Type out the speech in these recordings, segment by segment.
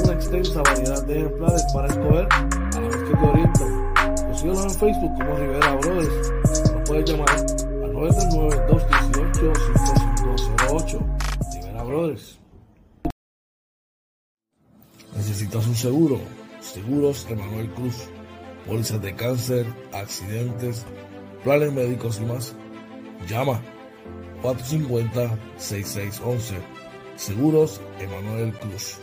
una extensa variedad de ejemplares para escoger a la vez que te orientan. En Facebook como Rivera Brothers. Nos puedes llamar al 939-218-5508. Rivera Brothers. ¿Necesitas un seguro? Seguros Emanuel Cruz. Pólizas de cáncer, accidentes, planes médicos y más. Llama 450-6611. Seguros Emanuel Cruz.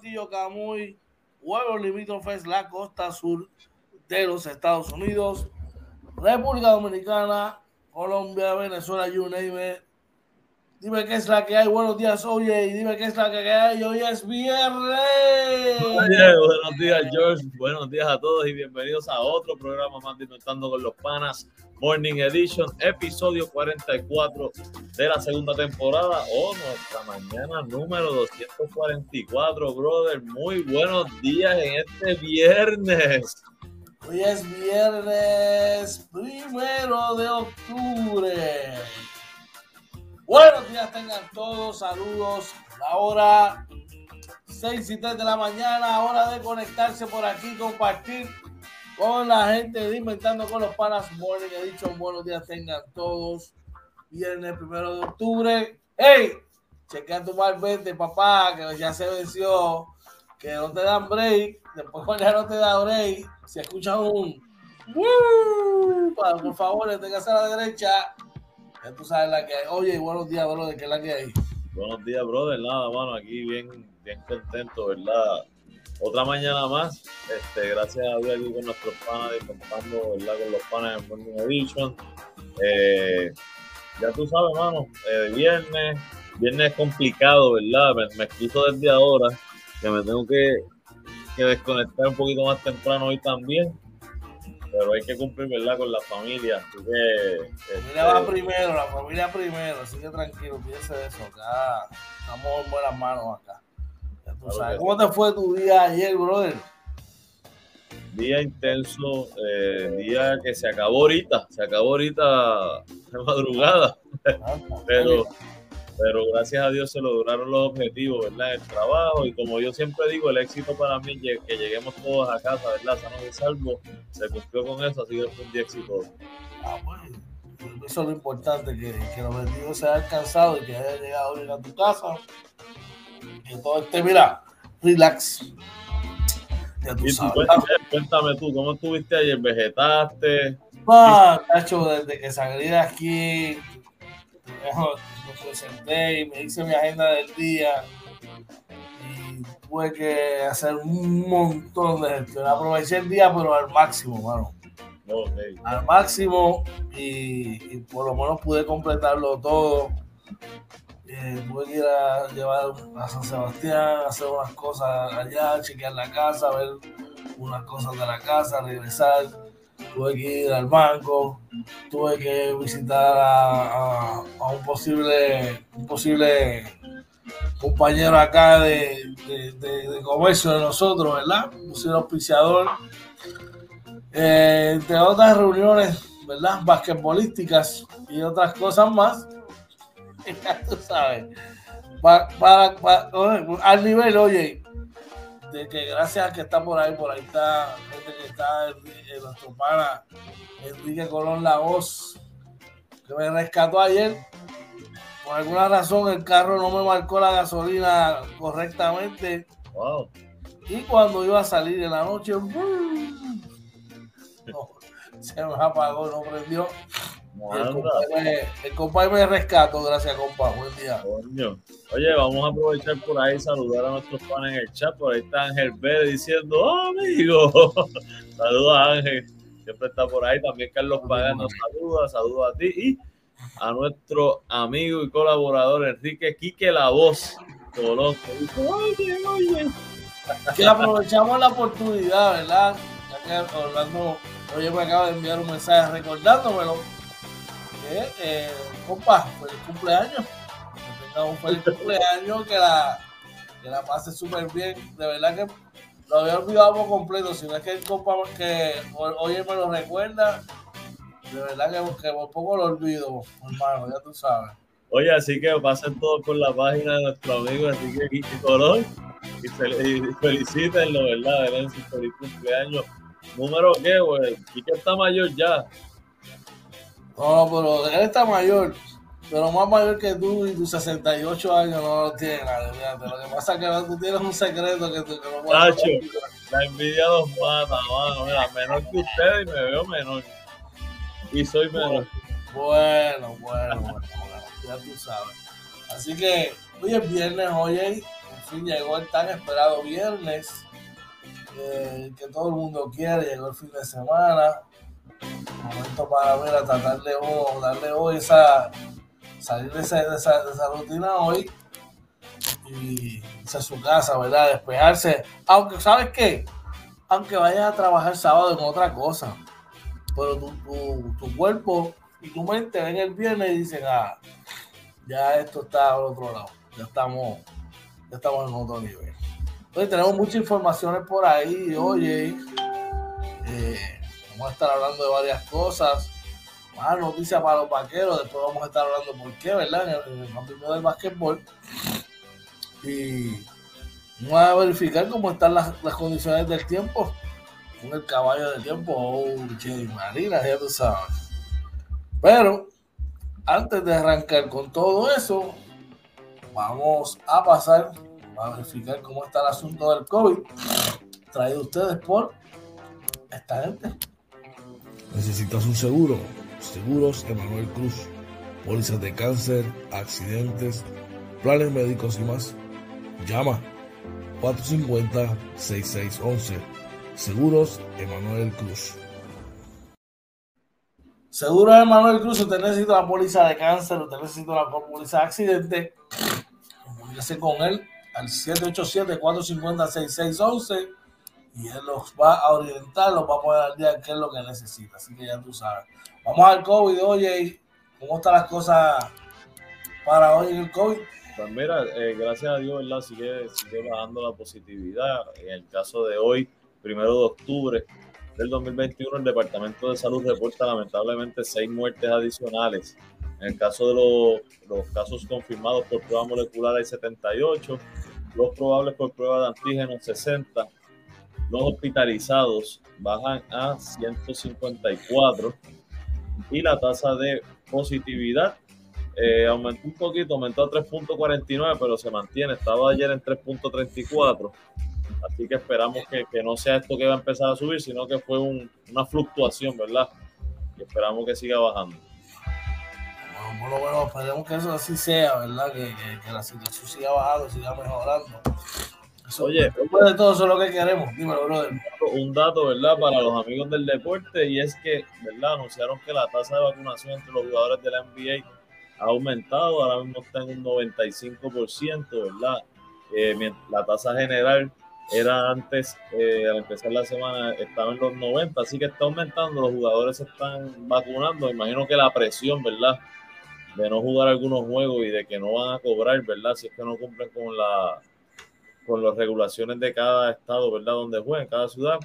Atillo Camuy, Huevos Limítrofes, la costa sur de los Estados Unidos, República Dominicana, Colombia, Venezuela, you name it. Dime qué es la que hay. Buenos días, oye, y dime qué es la que hay. Hoy es viernes. Buenos días, George. Buenos días a todos y bienvenidos a otro programa más de con los Panas, Morning Edition, episodio 44 de la segunda temporada o nuestra mañana número 244, brother. Muy buenos días en este viernes. Hoy es viernes primero de octubre. Buenos días tengan todos, saludos. La hora 6 y 3 de la mañana, hora de conectarse por aquí, compartir con la gente de Inventando con los Panas Morning. He dicho buenos días tengan todos. Viernes primero de octubre. ¡Hey! Chequea tu mal 20, papá, que ya se venció. Que no te dan break. Después cuando ya no te da break, si escuchas un ¡Woo! por favor, tengas a la derecha. Ya tú sabes la que hay. Oye, buenos días, brother, ¿qué es la que hay? Buenos días, brother. Nada, mano, aquí bien, bien contento, ¿verdad? Otra mañana más. Este, gracias a Dios aquí con nuestros panas, contando, ¿verdad? Con los panas en Morning Edition. Eh, ya tú sabes, mano, eh, viernes, viernes complicado, ¿verdad? Me, me excuso desde ahora que me tengo que, que desconectar un poquito más temprano hoy también pero hay que cumplir, ¿verdad? Con la familia. Así que, la familia va primero, la familia primero, así que tranquilo, piense de eso. Acá estamos en buenas manos acá. Tú sabes. ¿Cómo te fue tu día ayer, brother? Día intenso, eh, día que se acabó ahorita, se acabó ahorita de madrugada. pero, pero gracias a Dios se lograron los objetivos, ¿verdad? El trabajo y como yo siempre digo, el éxito para mí es que lleguemos todos a casa, ¿verdad? Sanos y salvo, se cumplió con eso, así que fue un día exitoso. Ah, bueno, eso es lo importante, que, que los objetivos se hayan alcanzado y que hayas llegado bien a tu casa. Que todo esté, mira, relax. Ya tú sabes. Cuéntame, cuéntame, tú, ¿cómo estuviste ayer? ¿Vegetaste? Ah, Nacho, desde que salí de aquí, me presenté y me hice mi agenda del día y tuve que hacer un montón de gestión. Aproveché el día, pero al máximo, mano. Okay. Al máximo y, y, por lo menos pude completarlo todo. Eh, tuve que ir a llevar a San Sebastián, hacer unas cosas allá, chequear la casa, ver unas cosas de la casa, regresar tuve que ir al banco, tuve que visitar a, un posible, posible compañero acá de, de, comercio de nosotros, ¿verdad? Un auspiciador. Eh, entre otras reuniones, ¿verdad? Basquetbolísticas y otras cosas más. ya tú sabes. Para, para, para, al nivel, oye, de que gracias a que está por ahí, por ahí está gente que está en nuestro pana Enrique Colón La Voz, que me rescató ayer. Por alguna razón el carro no me marcó la gasolina correctamente. Wow. Y cuando iba a salir en la noche, no, se me apagó, no prendió. El compadre, me, rescató, gracias compa. Buen día. Oye, vamos a aprovechar por ahí saludar a nuestros fans en el chat. Por ahí está Ángel B diciendo, oh, amigo. Saludos a Ángel, siempre está por ahí. También Carlos Pagano saluda, saludos a ti. Y a nuestro amigo y colaborador Enrique Quique La Voz. Colón, oye, oye. Que aprovechamos la oportunidad, ¿verdad? Ya que Orlando, oye, me acaba de enviar un mensaje recordándomelo eh, compa, feliz cumpleaños. Que tenga un feliz cumpleaños, que la, que la pase súper bien. De verdad que lo había olvidado por completo. Si no es que el compa que hoy me lo recuerda, de verdad que, que por poco lo olvido, hermano, ya tú sabes. Oye, así que pasen todos por la página de nuestro amigo Enrique Colón y, felicítenlo, ¿verdad? Denle su feliz cumpleaños. ¿Número qué, güey? Quique está mayor ya. No, pero él está mayor, pero más mayor que tú y tus 68 años no lo tiene Lo que pasa es que tú tienes un secreto que, tú, que no Nacho, la envidia los mata, mano. Mira, menor que ustedes y me veo menor. Y soy menor. Bueno, bueno, bueno, ya tú sabes. Así que hoy es viernes, oye, en fin llegó el tan esperado viernes eh, que todo el mundo quiere, llegó el fin de semana momento para ver a tratar de darle hoy esa salir de esa, de esa, de esa rutina hoy y irse a su casa, ¿verdad? Despejarse. Aunque, ¿sabes qué? Aunque vayas a trabajar sábado en otra cosa, pero tu, tu, tu cuerpo y tu mente ven el viernes y dicen, ah, ya esto está al otro lado, ya estamos, ya estamos en otro nivel. Entonces tenemos muchas informaciones por ahí, oye, eh, Vamos a estar hablando de varias cosas. Más noticias para los vaqueros. Después vamos a estar hablando por qué, ¿verdad? En el, campeonato del básquetbol. Y vamos a verificar cómo están las, condiciones del tiempo. Con el caballo del tiempo. Oh, Marina, ya tú sabes. Pero antes de arrancar con todo eso, vamos a pasar a verificar cómo está el asunto del COVID. Traído ustedes por esta gente. ¿Necesitas un seguro? Seguros Emanuel Cruz. Pólizas de cáncer, accidentes, planes médicos y más. Llama 450-6611. Seguros Emanuel Cruz. Seguros Emanuel Cruz, usted necesita una póliza de cáncer, usted necesita una póliza de accidente. Comuníquese con él al 787-450-6611 y él los va a orientar, los va a poner al día qué es lo que necesita. Así que ya tú sabes. Vamos al COVID, oye, ¿cómo están las cosas para hoy en el COVID? Pues mira, eh, gracias a Dios, ¿verdad? Sigue, sigue bajando la positividad. En el caso de hoy, primero de octubre del 2021, el Departamento de Salud reporta lamentablemente seis muertes adicionales. En el caso de los, los casos confirmados por prueba molecular hay 78, los probables por prueba de antígeno 60, los hospitalizados bajan a 154 y la tasa de positividad eh, aumentó un poquito, aumentó a 3.49, pero se mantiene. Estaba ayer en 3.34. Así que esperamos que, que, no sea esto que va a empezar a subir, sino que fue una fluctuación, ¿verdad? Y esperamos que siga bajando. Bueno, bueno, esperemos que eso así sea, ¿verdad? Que, que la situación siga bajando, siga mejorando. Oye, después de todo eso es lo que queremos. Dímelo, brother. Un dato, ¿verdad? Para los amigos del deporte, y es que, ¿verdad? Anunciaron que la tasa de vacunación entre los jugadores de la NBA ha aumentado, ahora mismo está en un 95%, ¿verdad? Eh, la tasa general era antes, eh, al empezar la semana, estaba en los 90, así que está aumentando, los jugadores se están vacunando, imagino que la presión, ¿verdad? De no jugar algunos juegos y de que no van a cobrar, ¿verdad? Si es que no cumplen con la, con las regulaciones de cada estado, ¿verdad? Donde juega, en cada ciudad,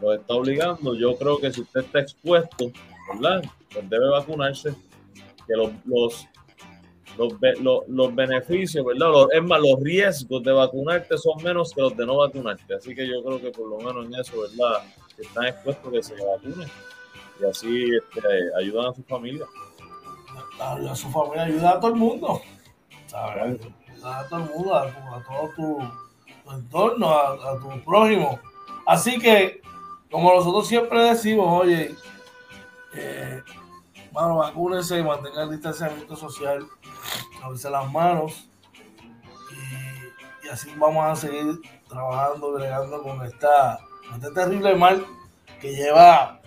lo está obligando. Yo creo que si usted está expuesto, ¿verdad? Pues debe vacunarse, que los, los, los, los, beneficios, ¿verdad? es más, los riesgos de vacunarte son menos que los de no vacunarte. Así que yo creo que por lo menos en eso, ¿verdad? Están expuestos que se vacunen y así este, ayudan a su familia. A su familia, ayuda a todo el mundo. ¿sabes? A todo el mundo, a, todo tu, entorno, a, tu prójimo. Así que, como nosotros siempre decimos, oye, Eh, mano, vacúnense mantengan el distanciamiento social, lavarse las manos y, así vamos a seguir trabajando, bregando con esta, este terrible mal que lleva,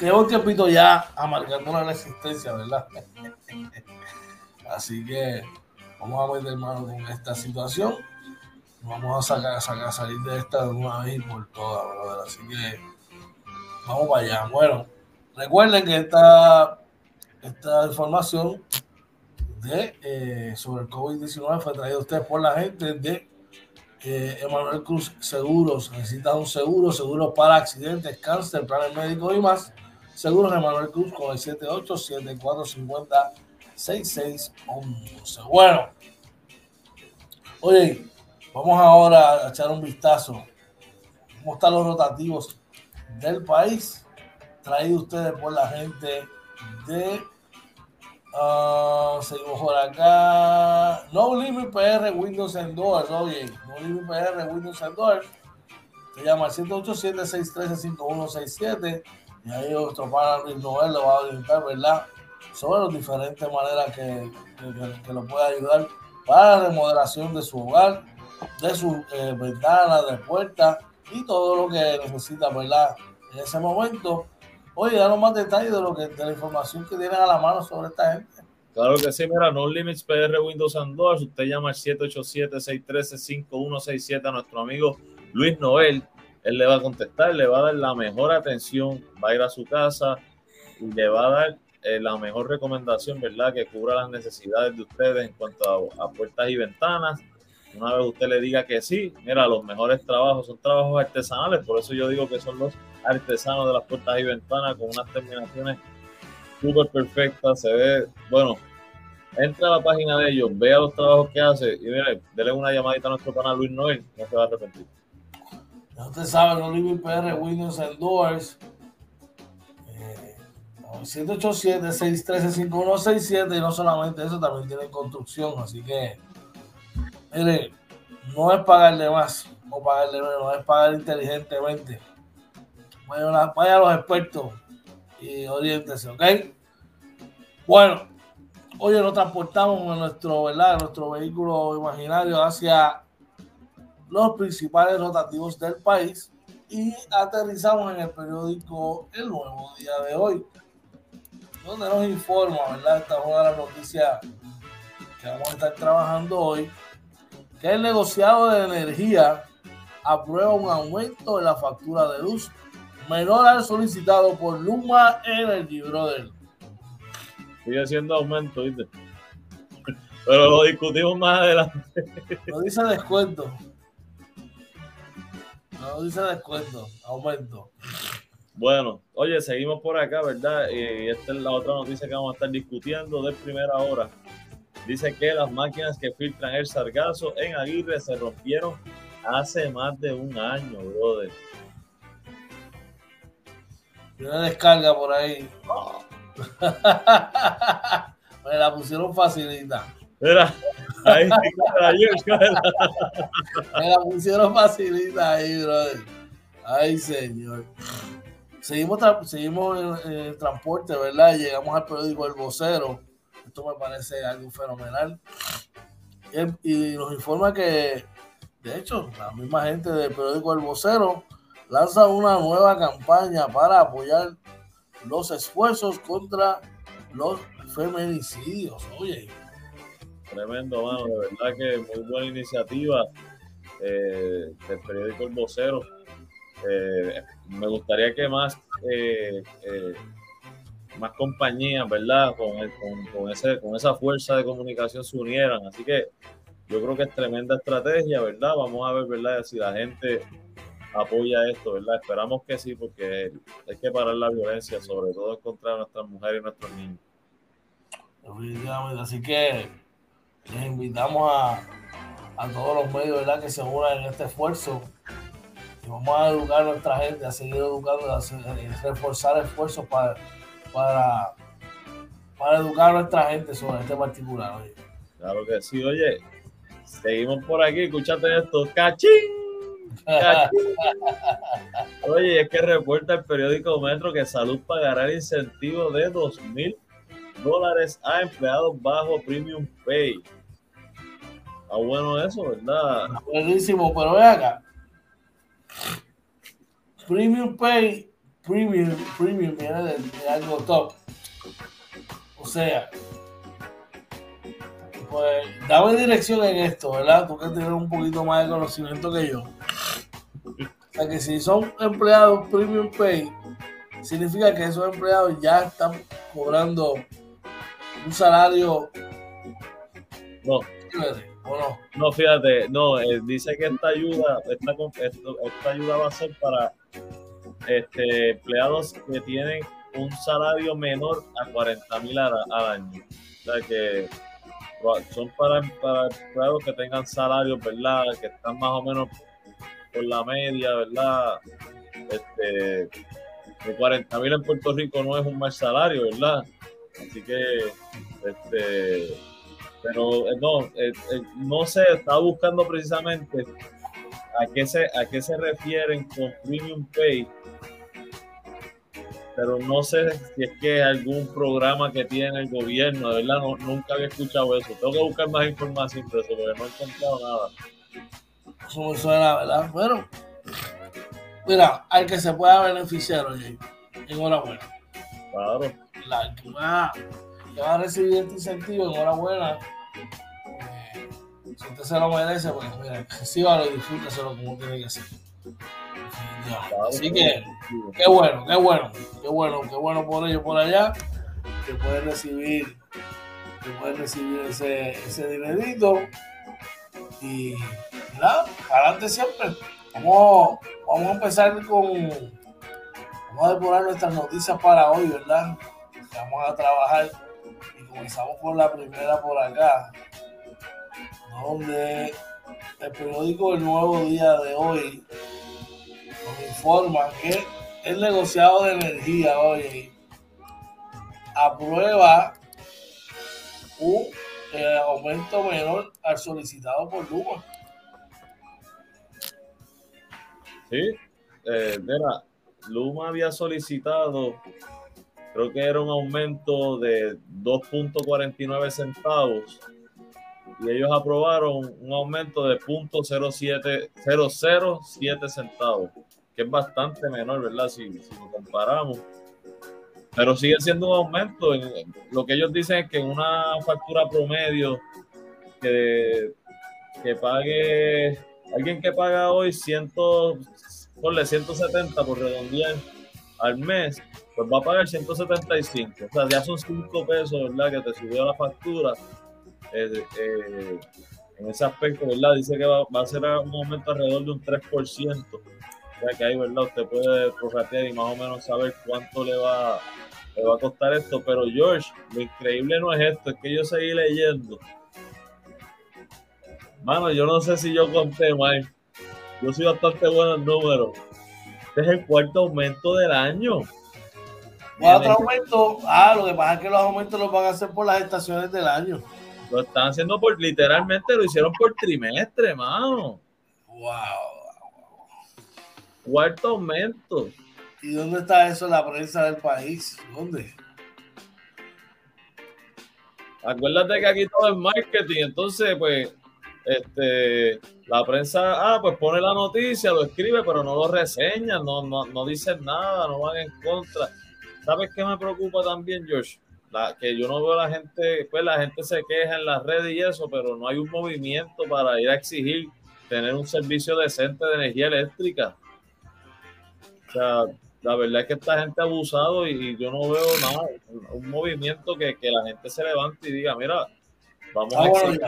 lleva un tiempito ya amargando la existencia, ¿verdad? Así que vamos a meter mano con esta situación. Vamos a sacar, sacar, salir de esta de una vez y por todas. Así que vamos para allá. Bueno, recuerden que esta, esta información de, eh, sobre el COVID-19 fue traída a ustedes por la gente de eh, Emanuel Cruz Seguros. Necesita un seguro, seguros para accidentes, cáncer, planes médicos y más. Seguros Emanuel Cruz con el 787450 6611. Bueno, oye, vamos ahora a echar un vistazo. ¿Cómo están los rotativos del país? Traído ustedes por la gente de. Uh, seguimos por acá. No Limit PR Windows Doors. Oye, No Limit PR Windows Doors. Se llama 187-613-5167. Y ahí nuestro pana Luis Noel lo va a orientar, ¿verdad? Sobre las diferentes maneras que, que, que, lo puede ayudar para la remodelación de su hogar, de sus eh, ventanas, de puertas y todo lo que necesita, ¿verdad? En ese momento. Oye, danos más detalles de, lo que, de la información que tienen a la mano sobre esta gente. Claro que sí, mira, No Limits PR Windows and Doors. Usted llama al 787-613-5167 a nuestro amigo Luis Noel. Él le va a contestar, le va a dar la mejor atención, va a ir a su casa y le va a dar eh, la mejor recomendación, ¿verdad? Que cubra las necesidades de ustedes en cuanto a, puertas y ventanas. Una vez usted le diga que sí, mira, los mejores trabajos son trabajos artesanales, por eso yo digo que son los artesanos de las puertas y ventanas con unas terminaciones súper perfectas. Se ve, bueno, entra a la página de ellos, vea los trabajos que hace y mire, dele una llamadita a nuestro canal Luis Noel, no se va a arrepentir. Ya usted sabe, Living PR, Windows and 787-613-5167 y no solamente eso, también tienen construcción, así que no es pagarle más o pagarle menos, es pagar inteligentemente. Vaya, vaya a los expertos y oriéntese, ¿ok? Bueno, hoy nos transportamos en nuestro, ¿verdad? nuestro vehículo imaginario hacia los principales rotativos del país y aterrizamos en el periódico El Nuevo Día de hoy donde nos informa, ¿verdad? Esta es una de las noticias que vamos a estar trabajando hoy, que el negociado de energía aprueba un aumento de la factura de luz menor al solicitado por Luma Energy, brother. Sigue haciendo aumento, ¿viste? Pero lo discutimos más adelante. No dice descuento. No dice descuento, aumento. Bueno, oye, seguimos por acá, ¿verdad? Y esta es la otra noticia que vamos a estar discutiendo de primera hora. Dice que las máquinas que filtran el sargazo en Aguirre se rompieron hace más de un año, brother. Una descarga por ahí. Me la pusieron facilita. Mira, ahí Me la pusieron facilita ahí, brother. Ay, señor seguimos, seguimos en, el transporte, ¿verdad? Llegamos al periódico El Vocero. Esto me parece algo fenomenal. Y, nos informa que, de hecho, la misma gente del periódico El Vocero lanza una nueva campaña para apoyar los esfuerzos contra los feminicidios. Oye. Tremendo, mano. De verdad que muy buena iniciativa eh, del periódico El Vocero eh, me gustaría que más, eh, eh, más compañías, ¿verdad? Con, con, con, ese, con esa fuerza de comunicación se unieran. Así que yo creo que es tremenda estrategia, ¿verdad? Vamos a ver, ¿verdad? Si la gente apoya esto, ¿verdad? Esperamos que sí, porque hay que parar la violencia, sobre todo contra nuestras mujeres y nuestros niños. Así que les invitamos a, a todos los medios, ¿verdad? Que se unan en este esfuerzo vamos a educar a nuestra gente, a seguir educando, a, reforzar esfuerzos para, para, para educar a nuestra gente sobre este particular. Claro que sí, oye, seguimos por aquí, escúchate esto, cachín. Oye, es que reporta el periódico Metro que Salud pagará el incentivo de dos mil dólares a empleados bajo Premium Pay. Está bueno eso, ¿verdad? Buenísimo, pero ve acá. Premium Pay, Premium, Premium viene de, de algo top. O sea, pues dame dirección en esto, ¿verdad? Tú que tienes un poquito más de conocimiento que yo. O sea que si son empleados Premium Pay, significa que esos empleados ya están cobrando un salario. No. ¿O no? No, fíjate, no, eh, dice que esta ayuda, esta, esta ayuda va a ser para este, empleados que tienen un salario menor a 40 mil al, al año. O sea que son para, para empleados que tengan salarios, ¿verdad? Que están más o menos por la media, ¿verdad? Este, de 40 mil en Puerto Rico no es un mal salario, ¿verdad? Así que, este, pero eh, no, eh, eh, no sé, estaba buscando precisamente a qué se, a qué se refieren con Premium Pay, pero no sé si es que es algún programa que tiene el gobierno, de verdad, no- nunca había escuchado eso. Tengo que buscar más información de eso, porque no he encontrado nada. Eso suena, ¿verdad? Bueno, mira, al que se pueda beneficiar, oye, enhorabuena. Claro, La que va, que va a recibir este incentivo, enhorabuena. Si usted se lo merece, pues mira, recíbalo y disfrúteselo como tiene que ser. Así que, qué bueno, qué bueno, qué bueno, qué bueno por ellos por allá, que pueden recibir, que pueden recibir ese, ese dinerito. Y nada, adelante siempre. Vamos, vamos a empezar con, vamos a depurar nuestras noticias para hoy, ¿verdad? Vamos a trabajar y comenzamos por la primera por acá, donde el periódico El Nuevo Día de hoy nos informa que el negociado de energía hoy aprueba un eh, aumento menor al solicitado por Luma. Sí, eh, mira, Luma había solicitado, creo que era un aumento de 2.49 centavos y ellos aprobaron un aumento de 0.07 007 centavos, que es bastante menor, ¿verdad? Si, si lo comparamos. Pero sigue siendo un aumento. En- Lo que ellos dicen es que en una factura promedio que, que pague alguien que paga hoy 100, ponle 170 por redondear al mes, pues va a pagar 175. O sea, ya son 5 pesos, ¿verdad? Que te subió la factura. Eh, en ese aspecto, ¿verdad? Dice que va, a ser un aumento alrededor de un 3%. O sea, que ahí, ¿verdad? Usted puede prorratear y más o menos saber cuánto le va, le va a costar esto. Pero, George, lo increíble no es esto, es que yo seguí leyendo. Mano, yo no sé si yo conté mal. Yo soy bastante bueno en números. Este es el cuarto aumento del año. Otro aumento, ah, lo que pasa es que los aumentos los van a hacer por las estaciones del año. Lo están haciendo por, literalmente lo hicieron por trimestre, mano. Wow. Cuarto aumento. ¿Y dónde está eso en la prensa del país? ¿Dónde? Acuérdate que aquí todo es marketing, entonces, pues, este, la prensa, ah, pues pone la noticia, lo escribe, pero no lo reseña, no, no, no dicen nada, no van en contra. ¿Sabes qué me preocupa también, Josh? La, que yo no veo a la gente, pues la gente se queja en las redes y eso, pero no hay un movimiento para ir a exigir tener un servicio decente de energía eléctrica. O sea, la verdad es que esta gente ha abusado y, y yo no veo nada, un, movimiento que, que la gente se levante y diga, mira, vamos a exigir,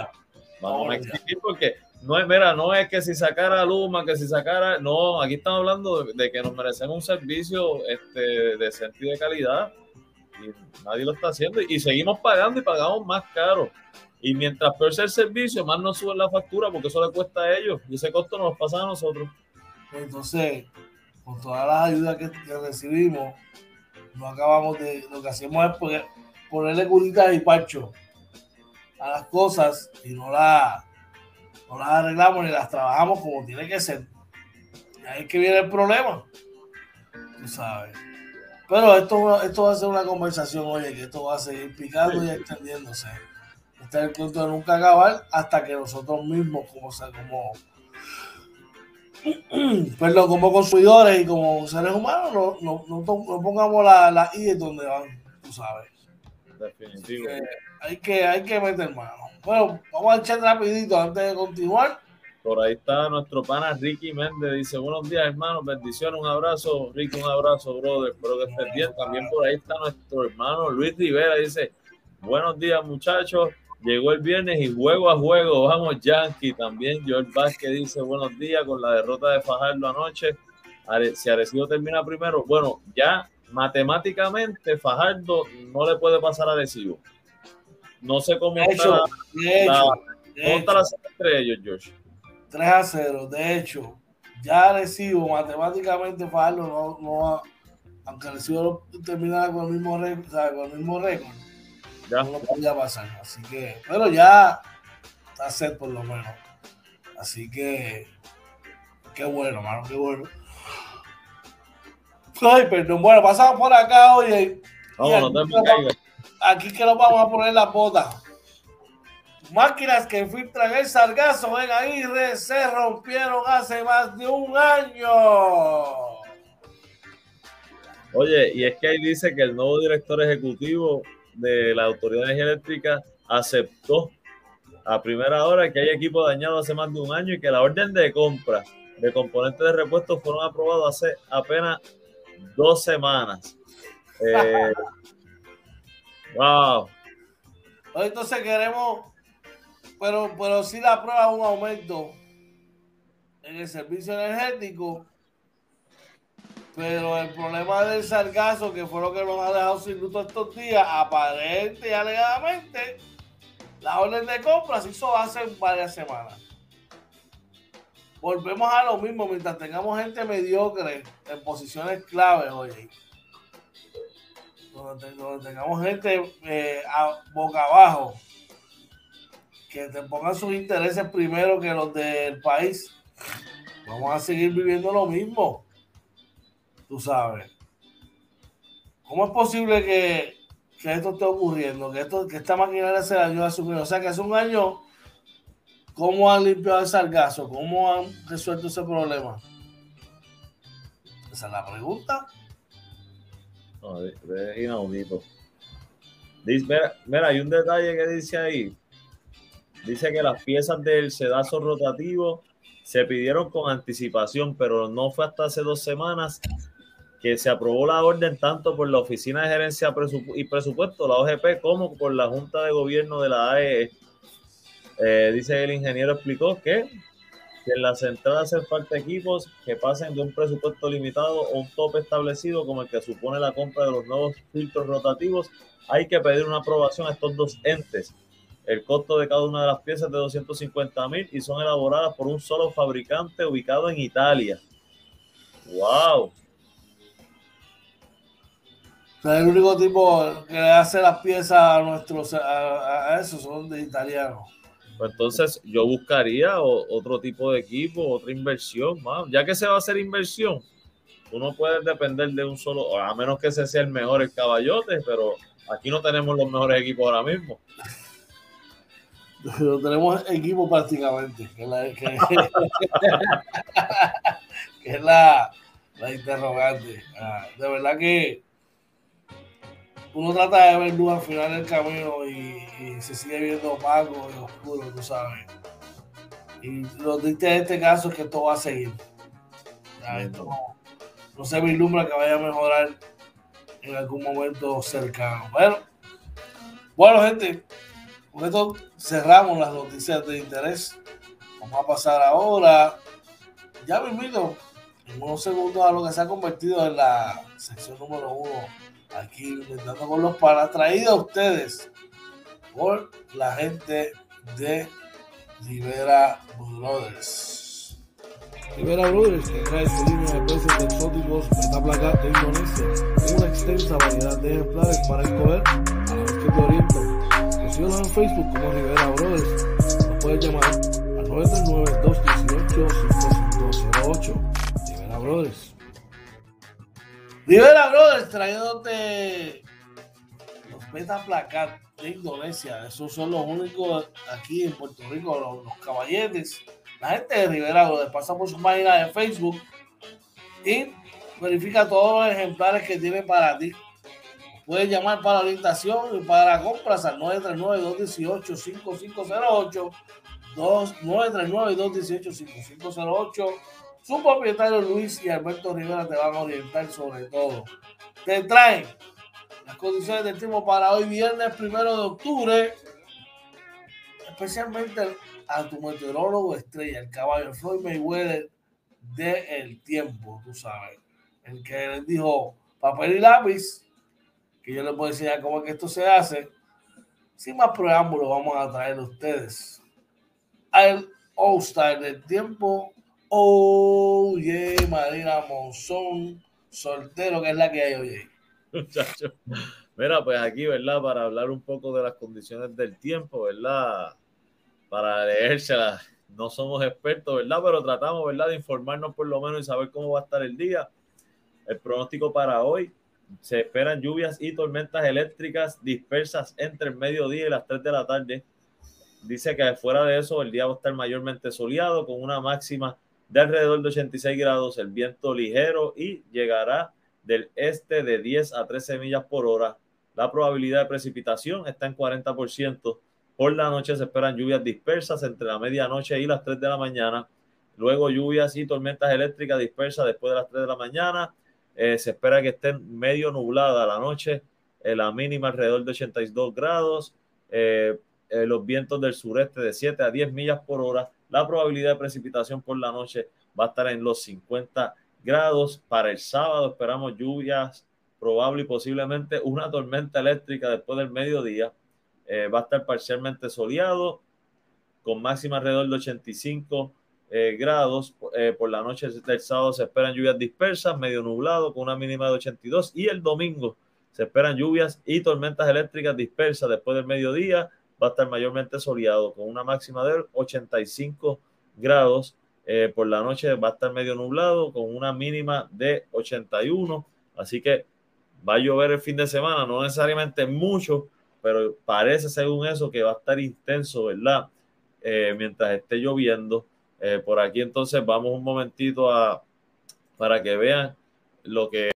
vamos a exigir porque no es, mira, no es que si sacara Luma, que si sacara, no, aquí estamos hablando de, de que nos merecemos un servicio este, decente y de calidad y nadie lo está haciendo y seguimos pagando y pagamos más caro. Y mientras peor sea el servicio, más nos suben la factura porque eso le cuesta a ellos y ese costo nos pasa a nosotros. Entonces, con todas las ayudas que, recibimos, no acabamos de. Lo que hacemos es poner- ponerle curitas y parcho a las cosas y no, la, no las arreglamos ni las trabajamos como tiene que ser. ahí es que viene el problema. Tú sabes. Pero esto, esto va a ser una conversación, oye, que esto va a seguir picando y extendiéndose. Este es el punto de nunca acabar hasta que nosotros mismos, como, como, perdón, como consumidores y como seres humanos, no, no, no, pongamos la, la I donde van, tú sabes. Definitivo. hay, que, hay que meter mano. Bueno, vamos a echar rapidito antes de continuar. Por ahí está nuestro pana Ricky Méndez. Dice, buenos días, hermano. Bendiciones, un abrazo. Ricky, un abrazo, brother. Espero que estés bien. También por ahí está nuestro hermano Luis Rivera. Dice, buenos días, muchachos. Llegó el viernes y juego a juego. Vamos, Yankee. También George Vázquez dice, buenos días con la derrota de Fajardo anoche. Si Arecibo termina primero, bueno, ya matemáticamente Fajardo no le puede pasar a Arecibo. No sé cómo está, la, ¿cómo está la entre ellos, George. 3 a 0. De hecho, ya recibo matemáticamente Fajardo no, no aunque recibo terminara con el mismo récord, con el mismo récord, ya. no lo podía pasar. Así que, pero ya está set por lo menos. Así que, qué bueno, mano, qué bueno. Ay, perdón. Bueno, pasamos por acá, oye. Vamos, aquí, no aquí que nos vamos a poner la bota. Máquinas que filtran el sargazo en Aguirre se rompieron hace más de un año. Oye, y es que ahí dice que el nuevo director ejecutivo de la Autoridad de Energía Eléctrica aceptó a primera hora que hay equipo dañado hace más de un año y que la orden de compra de componentes de repuesto fueron aprobados hace apenas dos semanas. Eh, wow. Entonces queremos pero, pero sí la prueba un aumento en el servicio energético. Pero el problema del sargazo, que fue lo que nos ha dejado sin luz estos días, aparente y alegadamente, la orden de compra se hizo hace varias semanas. Volvemos a lo mismo mientras tengamos gente mediocre en posiciones claves, oye. Donde, tengamos gente eh, boca abajo que te pongan sus intereses primero que los del país, vamos a seguir viviendo lo mismo. Tú sabes. ¿Cómo es posible que, que esto esté ocurriendo? Que, esto, que esta maquinaria se dañó a su O sea, que hace un año, ¿cómo han limpiado el sargazo? ¿Cómo han resuelto ese problema? Esa es la pregunta. No, es inaudito. mira, mira, hay un detalle que dice ahí Dice que las piezas del sedazo rotativo se pidieron con anticipación, pero no fue hasta hace dos semanas que se aprobó la orden tanto por la Oficina de Gerencia y Presupuesto, la OGP, como por la Junta de Gobierno de la AE. Eh, dice el ingeniero explicó que, que en la central hacen falta equipos que pasen de un presupuesto limitado o un tope establecido como el que supone la compra de los nuevos filtros rotativos. Hay que pedir una aprobación a estos dos entes el costo de cada una de las piezas es de 250 mil y son elaboradas por un solo fabricante ubicado en Italia. ¡Wow! el único tipo que hace las piezas a nuestros a, esos son de italianos. Pues entonces yo buscaría otro tipo de equipo, otra inversión, ya que se va a hacer inversión, tú no puedes depender de un solo, a menos que ese sea el mejor el caballote, pero aquí no tenemos los mejores equipos ahora mismo. Lo tenemos equipo prácticamente, que es la, que, es la, la interrogante. Ah, de verdad que uno trata de ver luz al final del camino y, se sigue viendo opaco y oscuro, tú sabes. Y lo triste de este caso es que esto va a seguir. esto no, se vislumbra que vaya a mejorar en algún momento cercano. Bueno, bueno, gente, con esto cerramos las noticias de interés. Vamos a pasar ahora, ya mismito, en unos segundos a lo que se ha convertido en la sección número uno, aquí inventando con los panas, traído a ustedes por la gente de Rivera Brothers. Rivera Brothers te trae su línea de peces exóticos esta placa de Indonesia, una extensa variedad de ejemplares para escoger a la vez que te Síguenos en Facebook como Rivera Brothers. Nos puedes llamar al 939-218-5508. Brothers. Rivera Brothers trayéndote los Beta Placar de Indonesia. Esos son los únicos aquí en Puerto Rico, los, los caballetes. La gente de Rivera Brothers pasa por su página de Facebook y verifica todos los ejemplares que tiene para ti. Puedes llamar para orientación y para compras al 939-218-5508. 939-218-5508. Su propietario Luis y Alberto Rivera te van a orientar sobre todo. Te traen las condiciones del tiempo para hoy, viernes primero de octubre. Especialmente a tu meteorólogo estrella, el caballo Floyd Mayweather de el tiempo, tú sabes. El que les dijo papel y lápiz, que yo les puedo enseñar cómo es que esto se hace. Sin más preámbulos, vamos a traer a ustedes al All-Star del tiempo. Oye, Marina Monzón, soltero, que es la que hay, oye. Muchachos. Mira, pues aquí, ¿verdad? Para hablar un poco de las condiciones del tiempo, ¿verdad? Para leérselas. No somos expertos, ¿verdad? Pero tratamos, ¿verdad? De informarnos por lo menos y saber cómo va a estar el día. El pronóstico para hoy. Se esperan lluvias y tormentas eléctricas dispersas entre el mediodía y las 3 de la tarde. Dice que fuera de eso el día va a estar mayormente soleado con una máxima de alrededor de 86 grados, el viento ligero y llegará del este de 10 a 13 millas por hora. La probabilidad de precipitación está en 40%. Por la noche se esperan lluvias dispersas entre la medianoche y las 3 de la mañana. Luego lluvias y tormentas eléctricas dispersas después de las 3 de la mañana. Eh, se espera que estén medio nublada la noche. Eh, la mínima alrededor de 82 grados. Eh, eh, los vientos del sureste de 7 a 10 millas por hora. La probabilidad de precipitación por la noche va a estar en los 50 grados. Para el sábado esperamos lluvias, probable y posiblemente una tormenta eléctrica después del mediodía. Va a estar parcialmente soleado, con máxima alrededor de 85 eh, grados. Eh, por la noche del sábado se esperan lluvias dispersas, medio nublado, con una mínima de 82. Y el domingo se esperan lluvias y tormentas eléctricas dispersas después del mediodía. Va a estar mayormente soleado, con una máxima de 85 grados. Eh, por la noche va a estar medio nublado, con una mínima de 81. Así que va a llover el fin de semana, no necesariamente mucho, pero parece según eso que va a estar intenso, ¿verdad? Mientras esté lloviendo. Eh, por aquí entonces vamos un momentito a para que vean lo que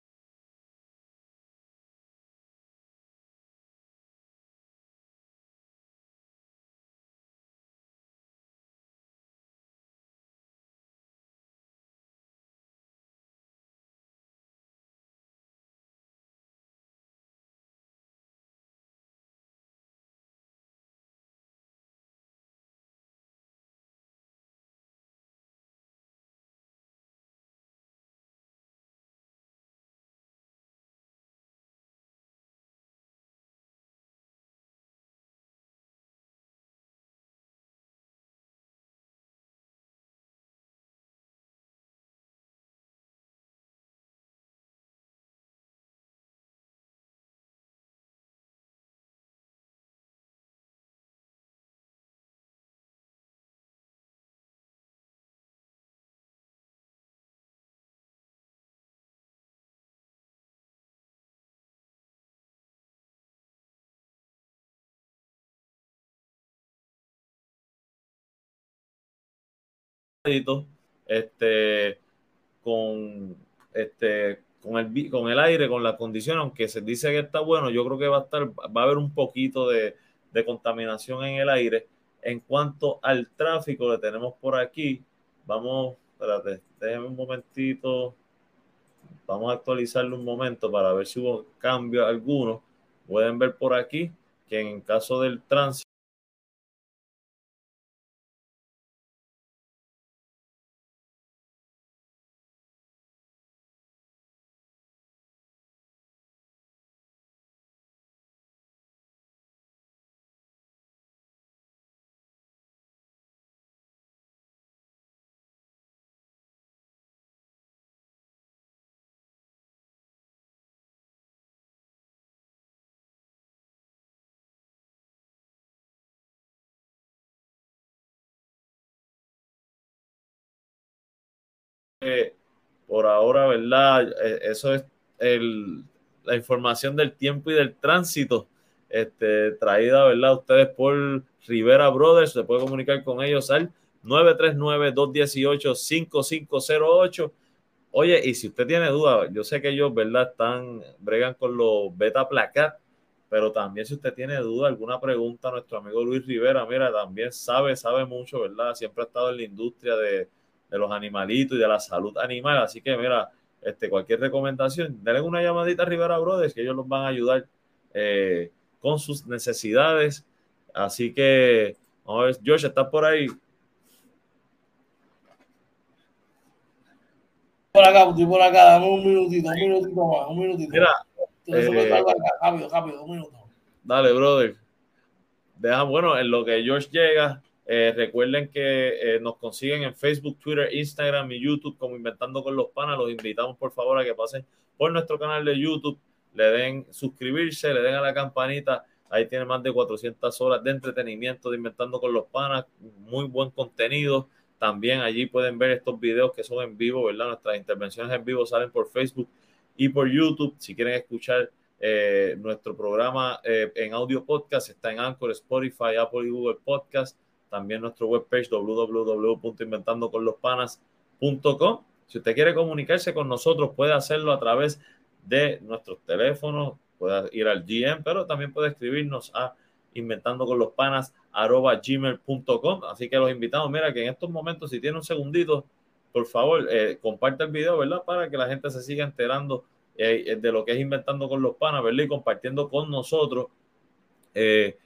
este, con, este, con, el, con el aire, con la condición, aunque se dice que está bueno, yo creo que va a estar, va a haber un poquito de, de contaminación en el aire. En cuanto al tráfico que tenemos por aquí, vamos, espérate, déjenme un momentito, vamos a actualizarlo un momento para ver si hubo cambio alguno. Pueden ver por aquí que en caso del tránsito, por ahora, ¿verdad? E, eso es el, la información del tiempo y del tránsito. Este, traída, ¿verdad? Ustedes por Rivera Brothers, se puede comunicar con ellos al 939-218-5508. Oye, y si usted tiene duda, yo sé que ellos, ¿verdad? Están, bregan con los beta placat, pero también si usted tiene duda, alguna pregunta, nuestro amigo Luis Rivera, mira, también sabe, sabe mucho, ¿verdad? Siempre ha estado en la industria de, de los animalitos y de la salud animal, así que mira, este, cualquier recomendación, denle una llamadita a Rivera Brothers, que ellos los van a ayudar eh, con sus necesidades. Así que, vamos a ver, George, ¿estás por ahí? Por acá, estoy por acá, dame un minutito, un minutito más, un minutito. Mira, eh, rápido, rápido, un minuto. Dale, brother. Deja, bueno, en lo que George llega, eh, recuerden que eh, nos consiguen en Facebook, Twitter, Instagram y YouTube como Inventando con los Panas. Los invitamos por favor a que pasen por nuestro canal de YouTube, le den suscribirse, le den a la campanita. Ahí tiene más de 400 horas de entretenimiento de Inventando con los Panas, muy buen contenido. También allí pueden ver estos videos que son en vivo, ¿verdad? Nuestras intervenciones en vivo salen por Facebook y por YouTube. Si quieren escuchar eh, nuestro programa en audio podcast, está en Anchor, Spotify, Apple y Google Podcast. También nuestro webpage www.inventandoconlospanas.com. Si usted quiere comunicarse con nosotros, puede hacerlo a través de nuestros teléfonos, puede ir al GM, pero también puede escribirnos a inventando con los panas gmail.com. Así que los invitamos, mira que en estos momentos, si tiene un segundito, por favor, eh, comparte el video, ¿verdad? Para que la gente se siga enterando eh, de lo que es inventando con los panas, ¿verdad? Y compartiendo con nosotros. Eh,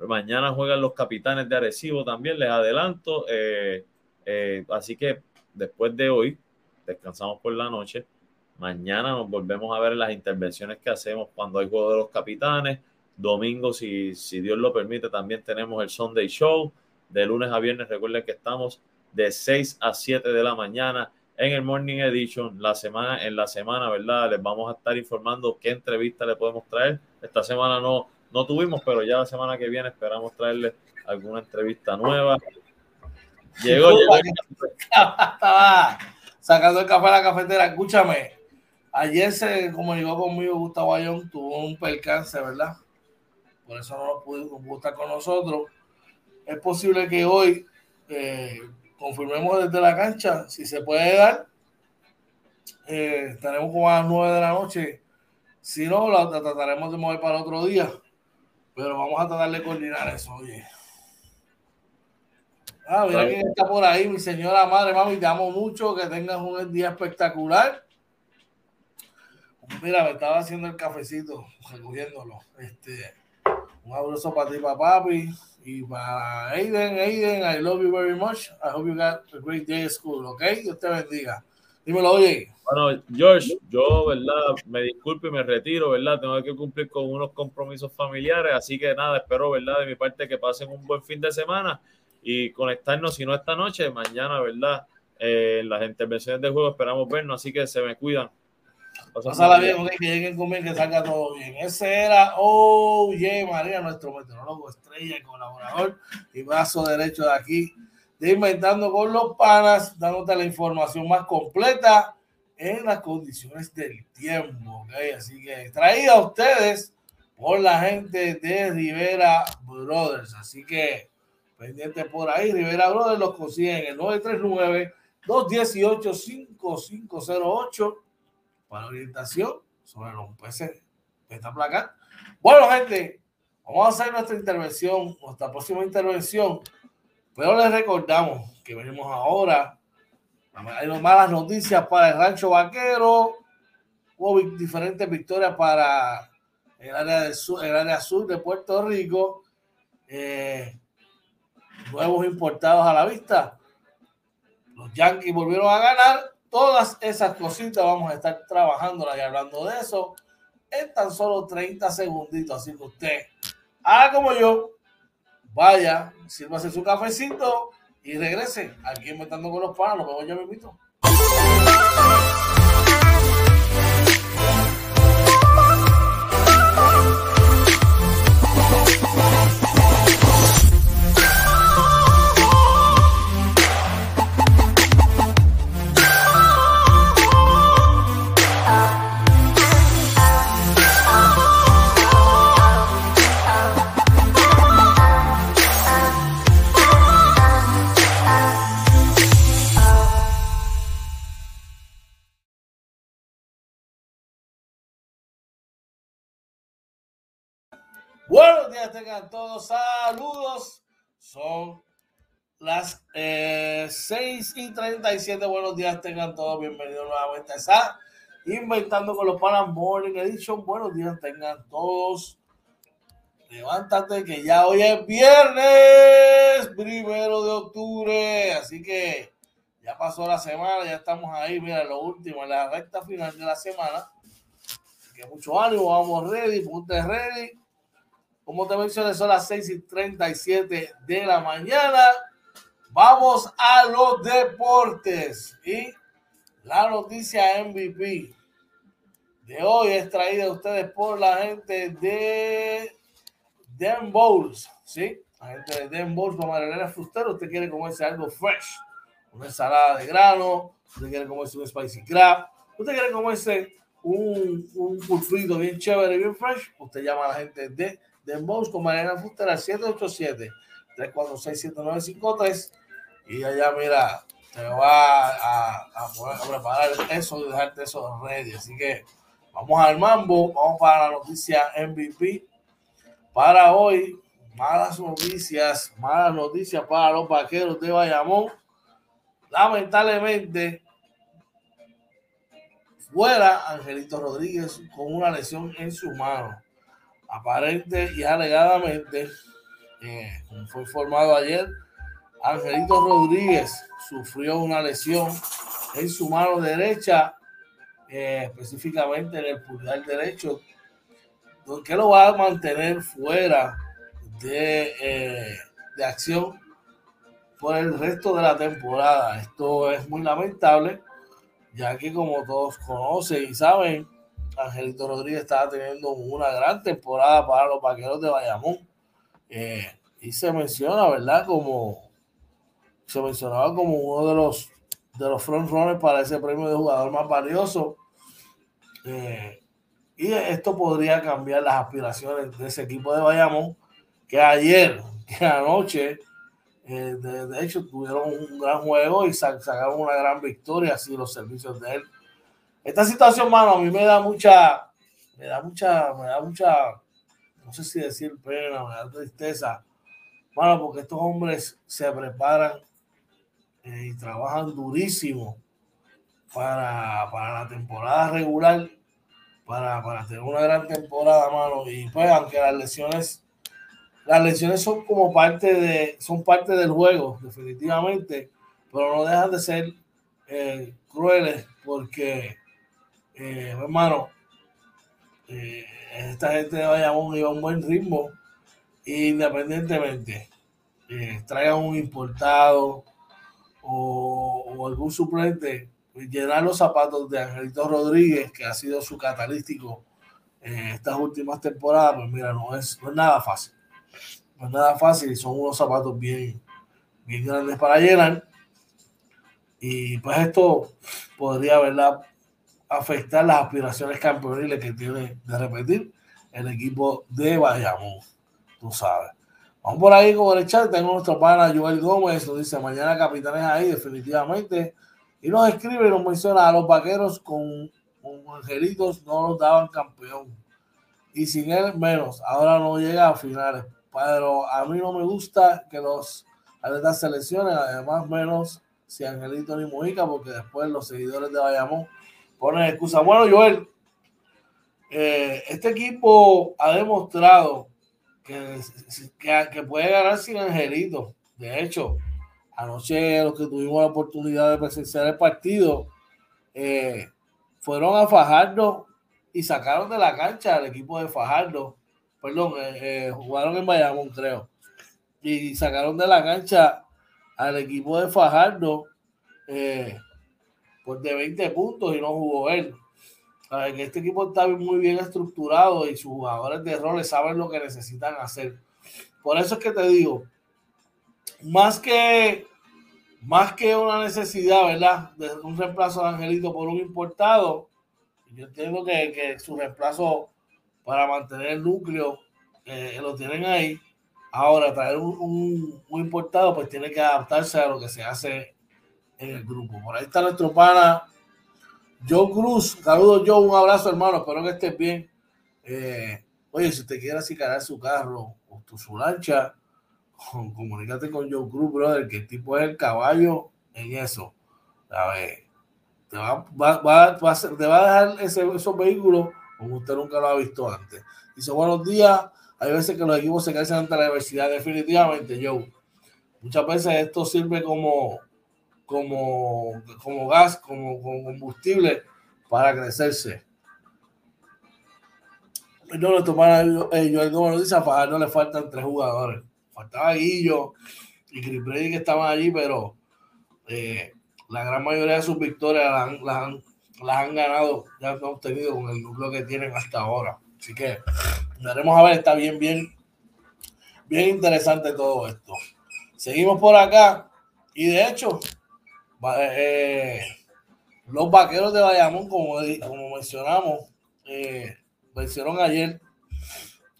mañana juegan los capitanes de Arecibo también, les adelanto. Eh, eh, así que después de hoy, descansamos por la noche. Mañana nos volvemos a ver las intervenciones que hacemos cuando hay juego de los capitanes. Domingo, si, si Dios lo permite, también tenemos el Sunday Show. De lunes a viernes, recuerden que estamos de 6 a 7 de la mañana en el Morning Edition. La semana, en la semana, ¿verdad? Les vamos a estar informando qué entrevista le podemos traer. Esta semana no, no tuvimos, pero ya la semana que viene esperamos traerle alguna entrevista nueva. Llegó, llegó. Estaba sacando el café a la cafetera. Escúchame, ayer se comunicó conmigo Gustavo Ayón, tuvo un percance, ¿verdad? Por eso no pudo, no pudo estar con nosotros. Es posible que hoy eh, confirmemos desde la cancha si se puede dar. Eh, estaremos como a las 9 de la noche. Si no, la trataremos de mover para otro día. Pero vamos a tratar de coordinar eso, oye. Ah, mira quién está por ahí, mi señora madre, mami, te amo mucho, que tengas un día espectacular. Mira, me estaba haciendo el cafecito, recogiéndolo. Este, un abrazo para ti, para papi, y para Aiden, Aiden, I love you very much. I hope you got a great day at school, ¿ok? Dios te bendiga. Dímelo, oye. Bueno, George, yo, ¿verdad? Me disculpo y me retiro, ¿verdad? Tengo que cumplir con unos compromisos familiares, así que nada, espero, ¿verdad? De mi parte que pasen un buen fin de semana y conectarnos, si no esta noche, mañana, ¿verdad? Eh, las intervenciones de juego esperamos vernos, así que se me cuidan. Pásala bien, okay, que lleguen conmigo, que salga todo bien. Ese era, oh, yeah, María, nuestro meteorólogo estrella y colaborador y brazo derecho de aquí de Inventando con los Panas, dándote la información más completa en las condiciones del tiempo. ¿okay? Así que traída a ustedes por la gente de Rivera Brothers. Así que pendiente por ahí, Rivera Brothers los consiguen en el 939-218-5508 para orientación sobre los peces esta placa. Bueno, gente, vamos a hacer nuestra intervención, nuestra próxima intervención pero les recordamos que venimos ahora. Hay malas noticias para el Rancho Vaquero. Hubo diferentes victorias para el área, del sur, el área sur de Puerto Rico. Eh, nuevos importados a la vista. Los Yankees volvieron a ganar. Todas esas cositas vamos a estar trabajando y hablando de eso en tan solo 30 segunditos. Así que usted haga como yo, vaya, sírvase su cafecito y regrese aquí inventando con los. Nos vemos ya, me. Buenos días, tengan todos saludos. Son las eh, 6 y 37. Buenos días, tengan todos bienvenidos nuevamente a esa Inventando con los Panas Morning Edition. Buenos días, tengan todos. Levántate que ya hoy es viernes, primero de octubre. Así que ya pasó la semana, ya estamos ahí. Mira, lo último, en la recta final de la semana. que mucho ánimo, vamos ready, ponte ready como te mencioné, son las 6 y 37 de la mañana. Vamos a los deportes. Y la noticia MVP de hoy es traída a ustedes por la gente de Den Bowls. ¿Sí? La gente de Den Bowls, para Marilena Frustero. Usted quiere comerse algo fresh. Una ensalada de grano. Usted quiere comerse un spicy crab. Usted quiere comerse un, un bien chévere, bien fresh. Usted llama a la gente de de Mouse con Mariana Fuster al 787-346-7953 y allá mira, te va a, a, preparar eso y dejarte eso ready. Así que vamos al mambo, vamos para la noticia MVP. Para hoy, malas noticias, malas noticias para los vaqueros de Bayamón. Lamentablemente, fuera Angelito Rodríguez con una lesión en su mano aparente y alegadamente, eh, como fue informado ayer, Angelito Rodríguez sufrió una lesión en su mano derecha, eh, específicamente en el pulgar derecho, que lo va a mantener fuera de, eh, de acción por el resto de la temporada. Esto es muy lamentable, ya que como todos conocen y saben, Angelito Rodríguez estaba teniendo una gran temporada para los vaqueros de Bayamón. Eh, y se menciona, ¿verdad? Como se mencionaba como uno de los de los frontrunners para ese premio de jugador más valioso. Eh, y esto podría cambiar las aspiraciones de ese equipo de Bayamón, que ayer, que anoche, eh, de, de, hecho, tuvieron un gran juego y sacaron una gran victoria, así los servicios de él esta situación, mano, a mí me da mucha, me da mucha, me da mucha, no sé si decir pena, me da tristeza, mano, porque estos hombres se preparan eh, y trabajan durísimo para, para la temporada regular, para, para tener una gran temporada, mano, y pues aunque las lesiones las lesiones son como parte de, son parte del juego, definitivamente, pero no dejan de ser eh, crueles porque eh, hermano, eh, esta gente de Bayamón iba a un buen ritmo, independientemente, eh, traigan un importado o, algún suplente, pues, llenar los zapatos de Angelito Rodríguez, que ha sido su catalítico en estas últimas temporadas, pues mira, no es, no es nada fácil. No es nada fácil, son unos zapatos bien, bien grandes para llenar. Y pues esto podría, ¿verdad? Afectar las aspiraciones campeoniles que tiene de repetir el equipo de Bayamón. Tú sabes. Vamos por ahí con el chat. Tengo nuestro pana Joel Gómez. Nos dice mañana capitanes ahí, definitivamente. Y nos escribe y nos menciona a los vaqueros con, con angelitos no los daban campeón. Y sin él menos. Ahora no llega a finales. Pero a mí no me gusta que los atletas seleccionen. Además, menos si Angelito ni Mojica, porque después los seguidores de Bayamón ponen excusa. Bueno, Joel, eh, este equipo ha demostrado que, que, puede ganar sin Angelito. De hecho, anoche los que tuvimos la oportunidad de presenciar el partido eh, fueron a Fajardo y sacaron de la cancha al equipo de Fajardo. Perdón, eh, jugaron en Bayamón, creo. Y sacaron de la cancha al equipo de Fajardo. Pues de 20 puntos y no jugó él. que este equipo está muy bien estructurado y sus jugadores de roles saben lo que necesitan hacer. Por eso es que te digo, más que, más que una necesidad, ¿verdad? De un reemplazo de Angelito por un importado, yo entiendo que, que su reemplazo para mantener el núcleo eh, lo tienen ahí. Ahora, traer un, un, importado, pues tiene que adaptarse a lo que se hace en el grupo. Por ahí está nuestro pana Joe Cruz. Saludos, Joe. Un abrazo, hermano. Espero que estés bien. Eh, Oye, si usted quiere acicalar su carro o su lancha, comunícate con Joe Cruz, brother, que el tipo es el caballo en eso. A ver, te va, va, va, va te va a dejar ese, esos vehículos como usted nunca lo ha visto antes. Dice, buenos días. Hay veces que los equipos se crecen ante la diversidad. Definitivamente, Joe. Muchas veces esto sirve como, como, como gas, como, como combustible para crecerse. No lo tomaron ellos, como dice, a Fajardo le faltan tres jugadores. Faltaba Guillo y Chris que estaban allí, pero eh, la gran mayoría de sus victorias las han, las han, ganado, ya han obtenido con el núcleo que tienen hasta ahora. Así que veremos a ver, está bien, bien, bien interesante todo esto. Seguimos por acá y de hecho, eh, los vaqueros de Bayamón, como, como mencionamos, eh, vencieron ayer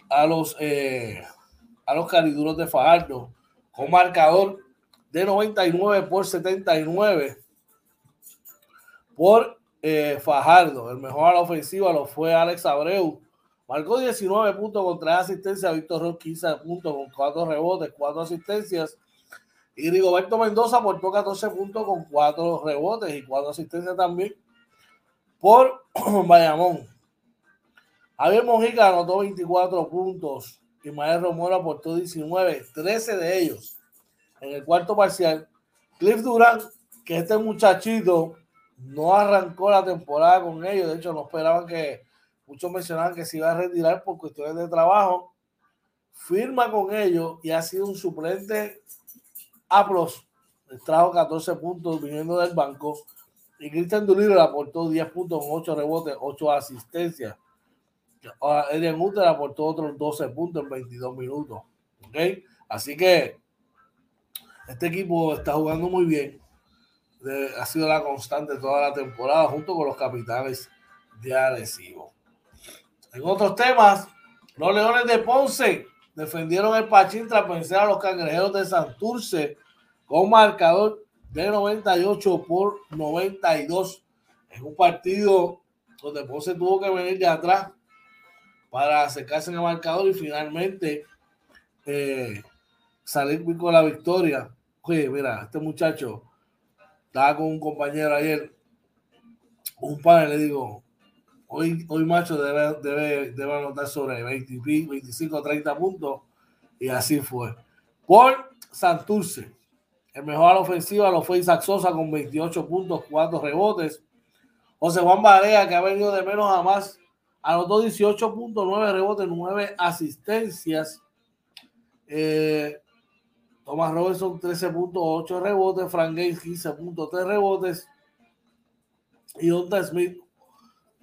a los, eh, a los cariduros de Fajardo con marcador de 99 por 79 por eh, Fajardo. El mejor a la ofensiva lo fue Alex Abreu. Marcó 19 puntos con 3 asistencias. Víctor Ross 15 puntos con 4 rebotes, 4 asistencias. Y Rigoberto Mendoza aportó 14 puntos con 4 rebotes y 4 asistencias también por Bayamón. Javier Mojica anotó 24 puntos. Ismael Romero aportó 19, 13 de ellos en el cuarto parcial. Cliff Durán, que este muchachito no arrancó la temporada con ellos, de hecho no esperaban que, muchos mencionaban que se iba a retirar por cuestiones de trabajo, firma con ellos y ha sido un suplente a plus. Trajo 14 puntos viniendo del banco y Cristian Duliro le aportó 10 puntos con 8 rebotes, 8 asistencias. Eden Uter aportó otros 12 puntos en 22 minutos. ¿okay? Así que este equipo está jugando muy bien. ha sido la constante toda la temporada junto con los capitanes de Arecibo. En otros temas, los Leones de Ponce defendieron el Pachín tras vencer a los Cangrejeros de Santurce con marcador de 98 por 92 en un partido donde Ponce tuvo que venir de atrás para acercarse en el marcador y finalmente eh, salir con la victoria. Oye, mira, este muchacho estaba con un compañero ayer, un padre le digo, hoy, hoy macho debe, debe, debe anotar sobre 20, 25, 30 puntos, y así fue. Por Santurce, el mejor a la ofensiva lo fue Isaac Sosa con 28 puntos, 4 rebotes. José Juan Barea, que ha venido de menos a más, anotó 18.9 rebotes, 9 asistencias. Eh, Thomas Robertson 13.8 rebotes, Frank Gates 15.3 rebotes y Onda Smith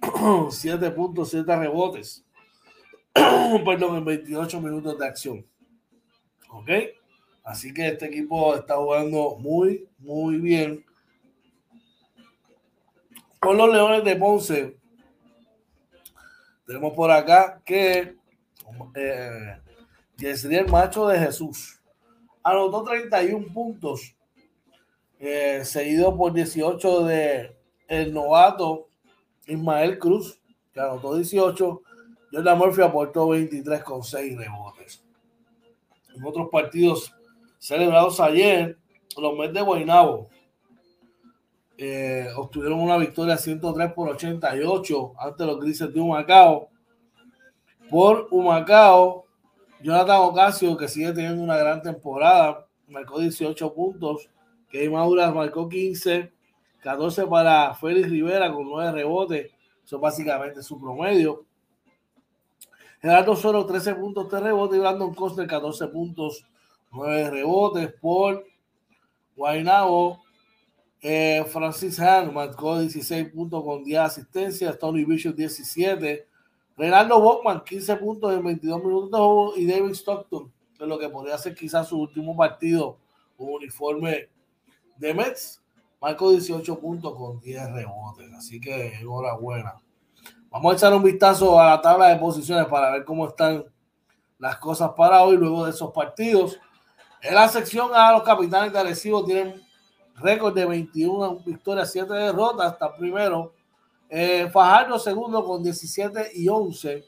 7.7 rebotes. Perdón, en 28 minutos de acción. ¿Ok? Así que este equipo está jugando muy, muy bien. Con los Leones de Ponce, tenemos por acá que eh, macho de Jesús. Anotó 31 puntos, eh, seguido por 18 de el novato Ismael Cruz, que anotó 18. Jordan Murphy aportó 23 con 6 rebotes. En otros partidos celebrados ayer, los Mets de Guaynabo eh, obtuvieron una victoria 103 por 88 ante los Grises de Humacao. Por Humacao, Jonathan Ocasio, que sigue teniendo una gran temporada, marcó 18 puntos. Key marcó 15, 14 para Félix Rivera con 9 rebotes. Eso básicamente su promedio. Gerardo Soro, 13 puntos, 3 rebotes. Y Brandon Coster, 14 puntos, 9 rebotes. Por Guaynabo, eh, Francis Han marcó 16 puntos con 10 asistencias. Tony Bishop 17. Renaldo Bockman 15 puntos en 22 minutos. Y David Stockton, de lo que podría ser quizás su último partido con uniforme de Mets. Marcó 18 puntos con 10 rebotes. Así que enhorabuena. Vamos a echar un vistazo a la tabla de posiciones para ver cómo están las cosas para hoy luego de esos partidos. En la sección A, los capitanes de Arecibo tienen récord de 21 victorias, 7 derrotas, hasta primero. Eh, Fajardo segundo con 17 y 11.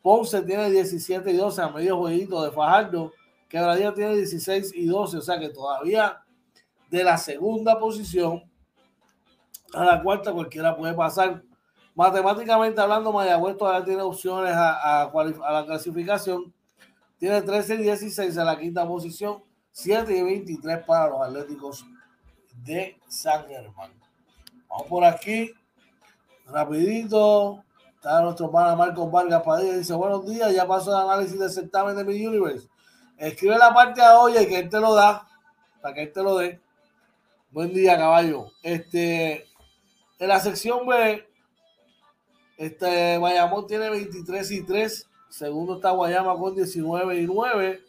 Ponce tiene 17 y 12 a medio jueguito de Fajardo. Quebradilla tiene 16 y 12, o sea que todavía de la segunda posición a la cuarta cualquiera puede pasar. Matemáticamente hablando, Mayagüez todavía tiene opciones a, a, la clasificación. Tiene 13 y 16 en la quinta posición, 7 y 23 para los Atléticos de San Germán. Vamos por aquí, rapidito. Está nuestro pana Marcos Vargas Padilla. Dice, buenos días, ya pasó el análisis del certamen de mi Universe. Escribe la parte a hoy y que él te lo da, para que él te lo dé. Buen día, caballo. Este, en la sección B, este Bayamón tiene 23 y 3. Segundo está Guayama con 19 y 9.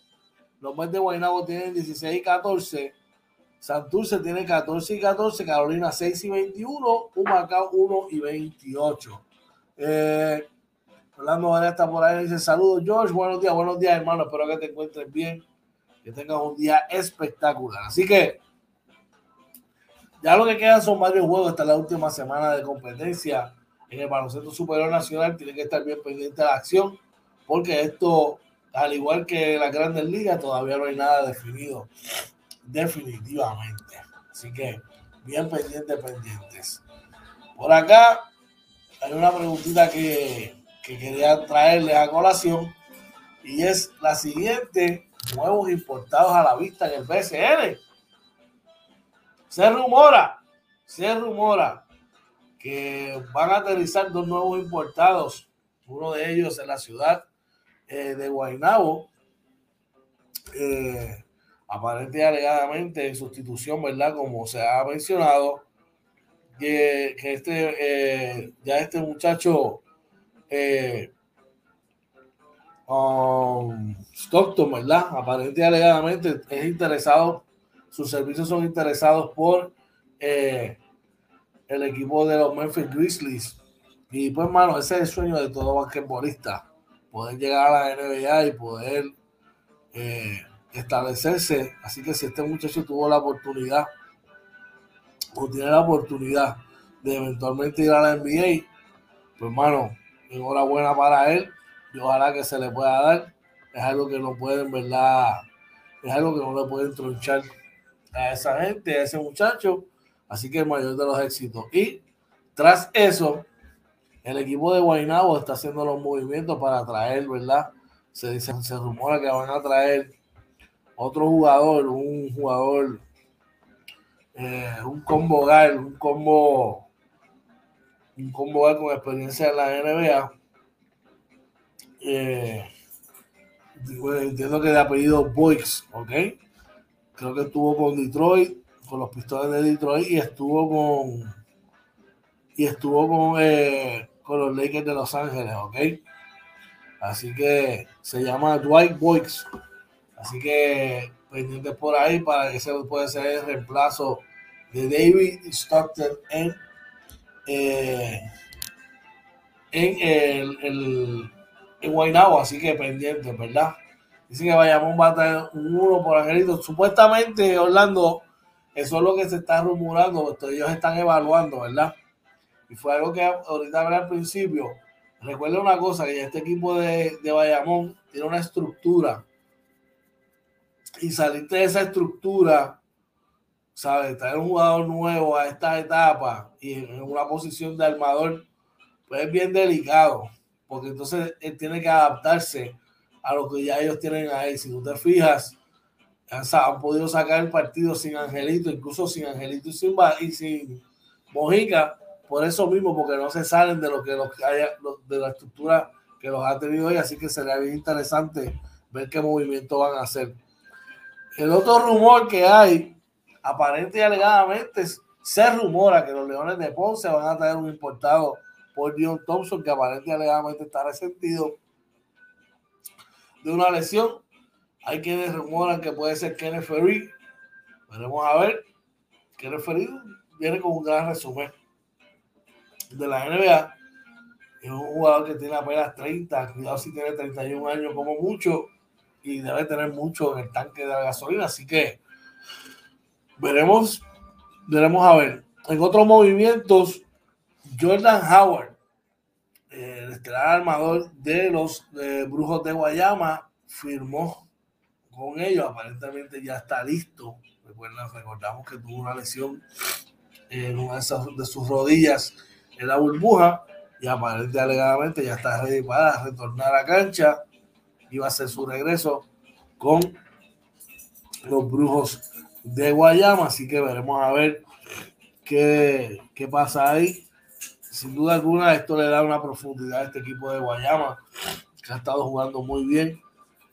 Los Mets de Guaynabo tienen 16 y 14. Santurce tiene 14 y 14. Carolina 6 y 21. Humacao 1 y 28. Eh, Orlando Varela está por ahí. Dice saludos, George. Buenos días, buenos días, hermano. Espero que te encuentres bien. Que tengas un día espectacular. Así que ya lo que quedan son varios juegos hasta la última semana de competencia en el baloncesto superior nacional. Tiene que estar bien pendiente de la acción, porque esto, al igual que las grandes ligas, todavía no hay nada definido definitivamente. Así que bien pendientes, pendientes. Por acá hay una preguntita que, que quería traerles a colación y es la siguiente, nuevos importados a la vista en el BCN. Se rumora, se rumora que van a aterrizar dos nuevos importados, uno de ellos en la ciudad eh, de Guaynabo, eh, aparente y alegadamente en sustitución, ¿verdad? Como se ha mencionado, que, este, eh, ya este muchacho eh, um, Stockton, ¿verdad? Aparente y alegadamente es interesado, sus servicios son interesados por el equipo de los Memphis Grizzlies. Y pues, hermano, ese es el sueño de todo basquetbolista, poder llegar a la NBA y poder establecerse. Así que si este muchacho tuvo la oportunidad o tiene la oportunidad de eventualmente ir a la NBA, pues hermano, enhorabuena para él y ojalá que se le pueda dar. Es algo que no pueden, ¿verdad? Es algo que no le pueden tronchar a esa gente, a ese muchacho. Así que el mayor de los éxitos. Y tras eso, el equipo de Guaynabo está haciendo los movimientos para traer, ¿verdad? Se dice, se rumora que van a traer otro jugador, un jugador, eh, un combo gal, un combo, un combo gal con experiencia en la NBA. Eh, entiendo que de apellido Boyce, ¿ok? Creo que estuvo con Detroit, con los pistones de Detroit y estuvo con y estuvo con, eh, con los Lakers de Los Ángeles, ¿ok? Así que se llama Dwight Boyce. Así que pendientes por ahí para que se puede ser el reemplazo de David Stockton en, eh, en el, el en Guaynabo, así que pendientes, ¿verdad? Dice que vayamos a tener un uno por Angelito. Supuestamente, Orlando, eso es lo que se está rumorando, ellos están evaluando, ¿verdad? Y fue algo que ahorita hablé al principio. Recuerda una cosa, que este equipo de, de Bayamón tiene una estructura y salirte de esa estructura, ¿sabes? Traer un jugador nuevo a esta etapa y en una posición de armador, pues es bien delicado, porque entonces él tiene que adaptarse a lo que ya ellos tienen ahí. Si tú te fijas, han, podido sacar el partido sin Angelito, incluso sin Angelito y sin, y sin Mojica, por eso mismo, porque no se salen de lo que los haya, de la estructura que los ha tenido hoy, así que sería bien interesante ver qué movimiento van a hacer. El otro rumor que hay, aparente y alegadamente, se rumora que los Leones de Ponce van a traer un importado por Dion Thompson, que aparente y alegadamente está resentido de una lesión. Hay quienes rumoran que puede ser Kenneth Ferry. Veremos a ver. Kenneth Ferry viene con un gran resumen de la NBA. Es un jugador que tiene apenas 30, cuidado si tiene 31 años como mucho y debe tener mucho en el tanque de la gasolina. Así que veremos, veremos a ver. En otros movimientos, Jordan Howard, el estelar armador de los Brujos de Guayama firmó con ellos. Aparentemente ya está listo. Recordamos que tuvo una lesión en una de, sus rodillas en la burbuja y aparentemente alegadamente ya está ready para retornar a cancha y va a hacer su regreso con los Brujos de Guayama. Así que veremos a ver qué, qué pasa ahí sin duda alguna esto le da una profundidad a este equipo de Guayama, que ha estado jugando muy bien.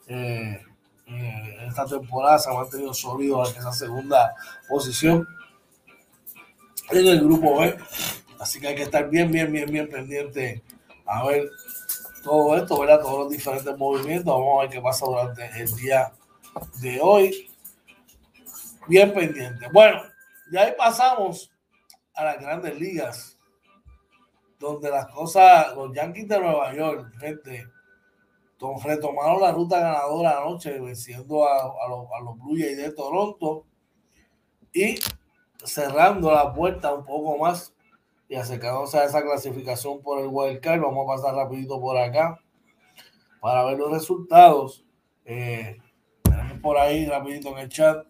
Eh, eh, esta temporada se ha mantenido sólido en esa segunda posición en el grupo B. Así que hay que estar bien, bien, bien, bien pendiente a ver todo esto, ¿verdad? Todos los diferentes movimientos. Vamos a ver qué pasa durante el día de hoy. Bien pendiente. Bueno, ya ahí pasamos a las grandes ligas donde las cosas, los Yankees de Nueva York, gente, retomaron la ruta ganadora anoche, venciendo a, los, a los Blue Jays de Toronto y cerrando la puerta un poco más y acercándose a esa clasificación por el Wild Card. Vamos a pasar rapidito por acá para ver los resultados. Eh, tenemos por ahí rapidito en el chat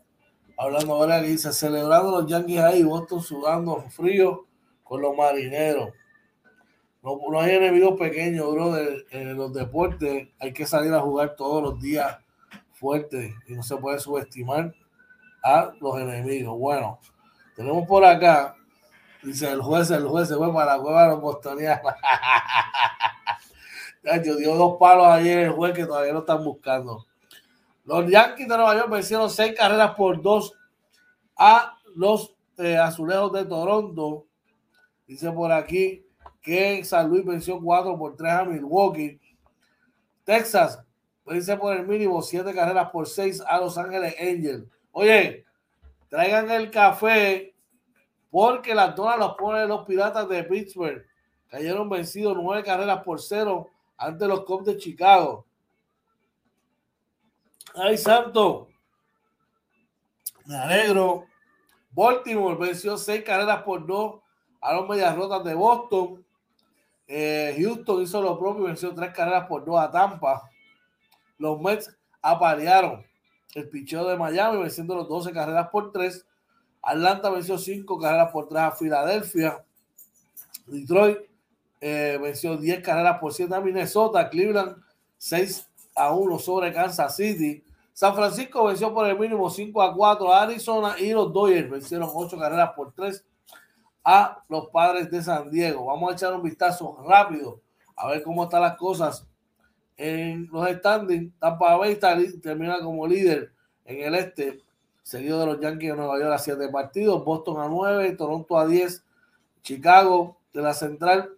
hablando ahora que dice celebrando los Yankees ahí, Boston sudando frío con los marineros. No, hay enemigos pequeños, bro. En los deportes hay que salir a jugar todos los días fuerte y no se puede subestimar a los enemigos. Bueno, tenemos por acá, dice el juez, el juez se fue para la cueva de los bostonianos. dio dos palos ayer el juez que todavía no están buscando. Los Yankees de Nueva York vencieron seis carreras por dos a los eh, azulejos de Toronto. Dice por aquí, que San Luis venció 4 por 3 a Milwaukee. Texas vence por el mínimo 7 carreras por 6 a Los Ángeles Angels. Oye, traigan el café porque las donas los ponen los Piratas de Pittsburgh. Cayeron vencidos 9 carreras por 0 ante los Cubs de Chicago. Ay, santo. Me alegro. Baltimore venció 6 carreras por 2 a los Medias Rotas de Boston. Eh, Houston hizo lo propio y venció tres carreras por dos a Tampa. Los Mets aparearon el picheo de Miami venciendo los 12 carreras por tres. Atlanta venció cinco carreras por tres a Filadelfia. Detroit eh, venció 10 carreras por 7 a Minnesota. Cleveland 6 a 1 sobre Kansas City. San Francisco venció por el mínimo 5 a 4 a Arizona y los Dodgers vencieron 8 carreras por 3 a los padres de San Diego. Vamos a echar un vistazo rápido a ver cómo están las cosas en los standings. Tampa Bay termina como líder en el este, seguido de los Yankees de Nueva York a 7 partidos, Boston a 9, Toronto a 10, Chicago de la central,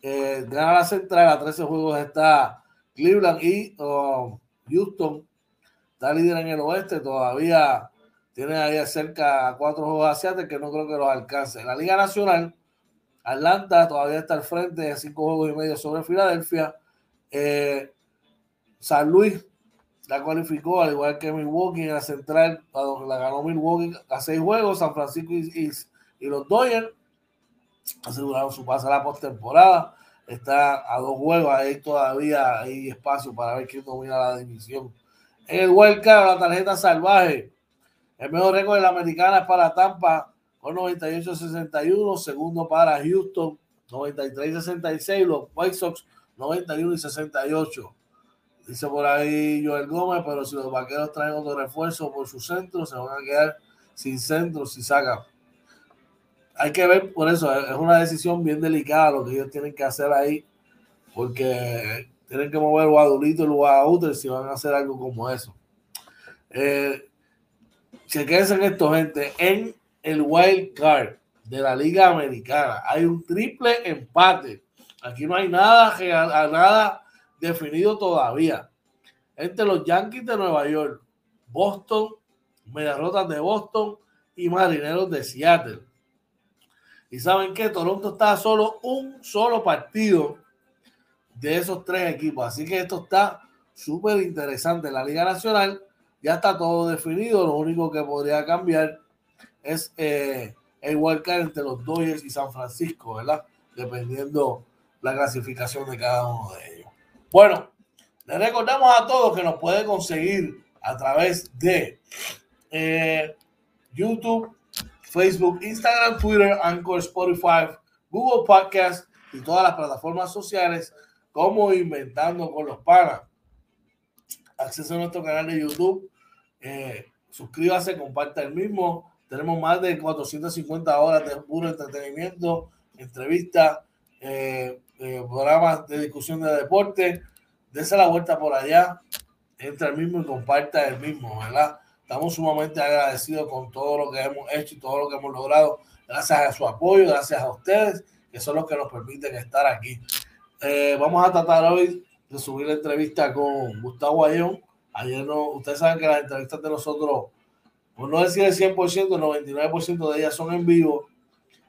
eh, gana la central, a 13 juegos está Cleveland y um, Houston está líder en el oeste, todavía tiene ahí cerca cuatro juegos asiáticos que no creo que los alcance. La Liga Nacional, Atlanta todavía está al frente de cinco juegos y medio sobre Filadelfia. Eh, San Luis la cualificó, al igual que Milwaukee en la central, la ganó Milwaukee a seis juegos. San Francisco y, los Dodgers aseguraron su pase a la postemporada. Está a dos juegos, ahí todavía hay espacio para ver quién domina la división. En el Wildcard, la tarjeta salvaje el mejor récord de la americana es para Tampa con 98-61. Segundo para Houston, 93-66. Los White Sox, 91 y 68. Dice por ahí Joel Gómez, pero si los vaqueros traen otro refuerzo por su centro, se van a quedar sin centro si sacan. Hay que ver, por eso es una decisión bien delicada lo que ellos tienen que hacer ahí, porque tienen que mover o a Dulito o a si van a hacer algo como eso. Eh, chequense en esto, gente. En el wild card de la Liga Americana hay un triple empate. Aquí no hay nada, nada definido todavía. Entre los Yankees de Nueva York, Boston, Mediarrotas de Boston y Marineros de Seattle. Y saben que Toronto está solo un solo partido de esos tres equipos. Así que esto está súper interesante. La Liga Nacional ya está todo definido. Lo único que podría cambiar es eh, el wildcard entre los Dodgers y San Francisco, ¿verdad? Dependiendo la clasificación de cada uno de ellos. Bueno, le recordamos a todos que nos puede conseguir a través de eh, YouTube, Facebook, Instagram, Twitter, Anchor, Spotify, Google Podcast y todas las plataformas sociales como Inventando con los Panas. Acceso a nuestro canal de YouTube. Eh, suscríbase, comparte el mismo. Tenemos más de 450 horas de puro entretenimiento, entrevistas, eh, eh, programas de discusión de deporte. Dese la vuelta por allá, entra el mismo y comparta el mismo, ¿verdad? Estamos sumamente agradecidos con todo lo que hemos hecho y todo lo que hemos logrado. Gracias a su apoyo, gracias a ustedes, que son los que nos permiten estar aquí. Eh, vamos a tratar hoy de subir la entrevista con Gustavo Ayón. Ayer no, ustedes saben que las entrevistas de nosotros, por no decir el 100%, el 99% de ellas son en vivo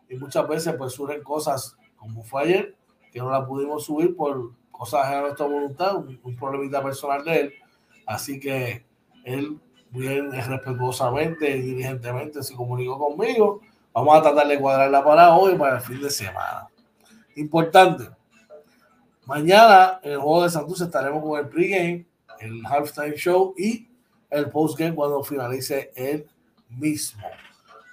y muchas veces pues surgen cosas como fue ayer, que no la pudimos subir por cosas de nuestra voluntad, un, un problemita personal de él. Así que él bien respetuosamente y diligentemente se comunicó conmigo. Vamos a tratar de cuadrarla para hoy, para el fin de semana. Importante. Mañana en el juego de Santos estaremos con el pregame, el halftime show y el postgame cuando finalice el mismo.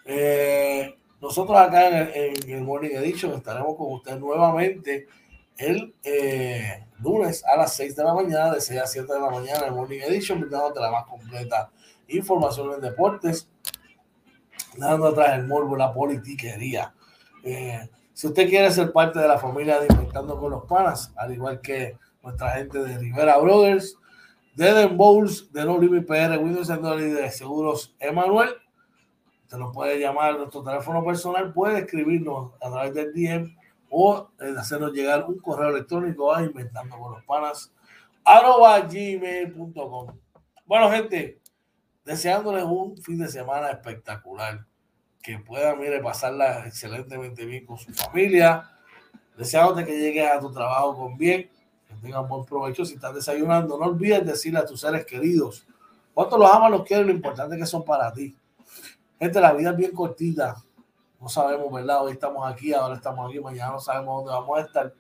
Eh, nosotros acá en el, en el, Morning Edition estaremos con usted nuevamente el eh, lunes a las 6 de la mañana, de 6 a 7 de la mañana, el Morning Edition, brindándote la más completa información en deportes, dando atrás el morbo, la politiquería. Eh, si usted quiere ser parte de la familia de Inventando con los Panas, al igual que nuestra gente de Rivera Brothers, de Den Bowls, de No Limit PR, Windows y de Seguros Emanuel, te lo puede llamar a nuestro teléfono personal, puede escribirnos a través del DM o hacernos llegar un correo electrónico a inventando con los panas gmail.com. Bueno, gente, deseándoles un fin de semana espectacular, que puedan, mire, pasarla excelentemente bien con su familia, deseándote que llegues a tu trabajo con bien, que tengan buen provecho si estás desayunando, no olvides decirle a tus seres queridos cuánto los amas, los quieres, lo importante que son para ti. Gente, la vida es bien cortita, no sabemos, ¿verdad? Hoy estamos aquí, ahora estamos aquí, mañana no sabemos dónde vamos a estar.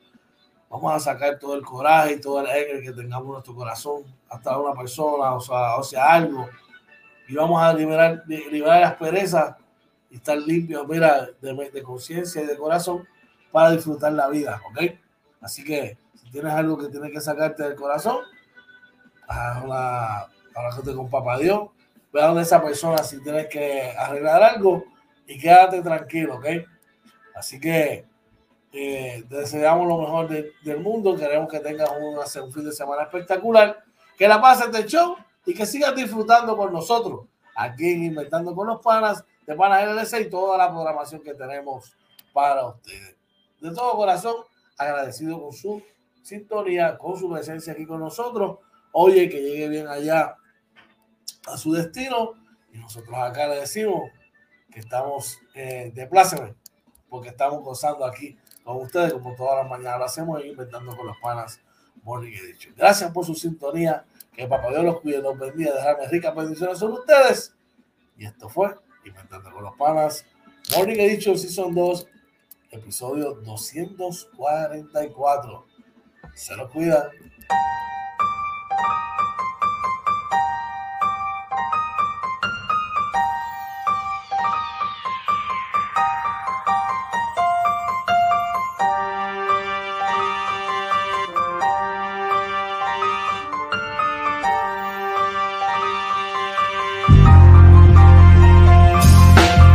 Vamos a sacar todo el coraje y todo el aire que tengamos en nuestro corazón, hasta una persona, o sea, o sea, algo. Y vamos a liberar, liberar las perezas y estar limpios, mira, de, de conciencia y de corazón para disfrutar la vida, ¿ok? Así que si tienes algo que tienes que sacarte del corazón, haz una, habla con papá Dios, ve a donde esa persona si tienes que arreglar algo y quédate tranquilo, ¿ok? Así que eh, deseamos lo mejor de, del mundo, queremos que tengas un, un fin de semana espectacular, que la pases de show y que sigas disfrutando con nosotros aquí en Inventando con los Panas de Panas LLC y toda la programación que tenemos para ustedes. De todo corazón, agradecido con su sintonía, con su presencia aquí con nosotros. Oye, que llegue bien allá a su destino y nosotros acá le decimos que estamos eh, de pláceme, porque estamos gozando aquí con ustedes, como todas las mañanas lo hacemos, inventando con los panas Morning Edition. Gracias por su sintonía, que Papá Dios los cuide, los bendiga, dejarme ricas bendiciones sobre ustedes. Y esto fue Inventando con los panas Morning Edition Season 2, episodio 244. Se lo cuida.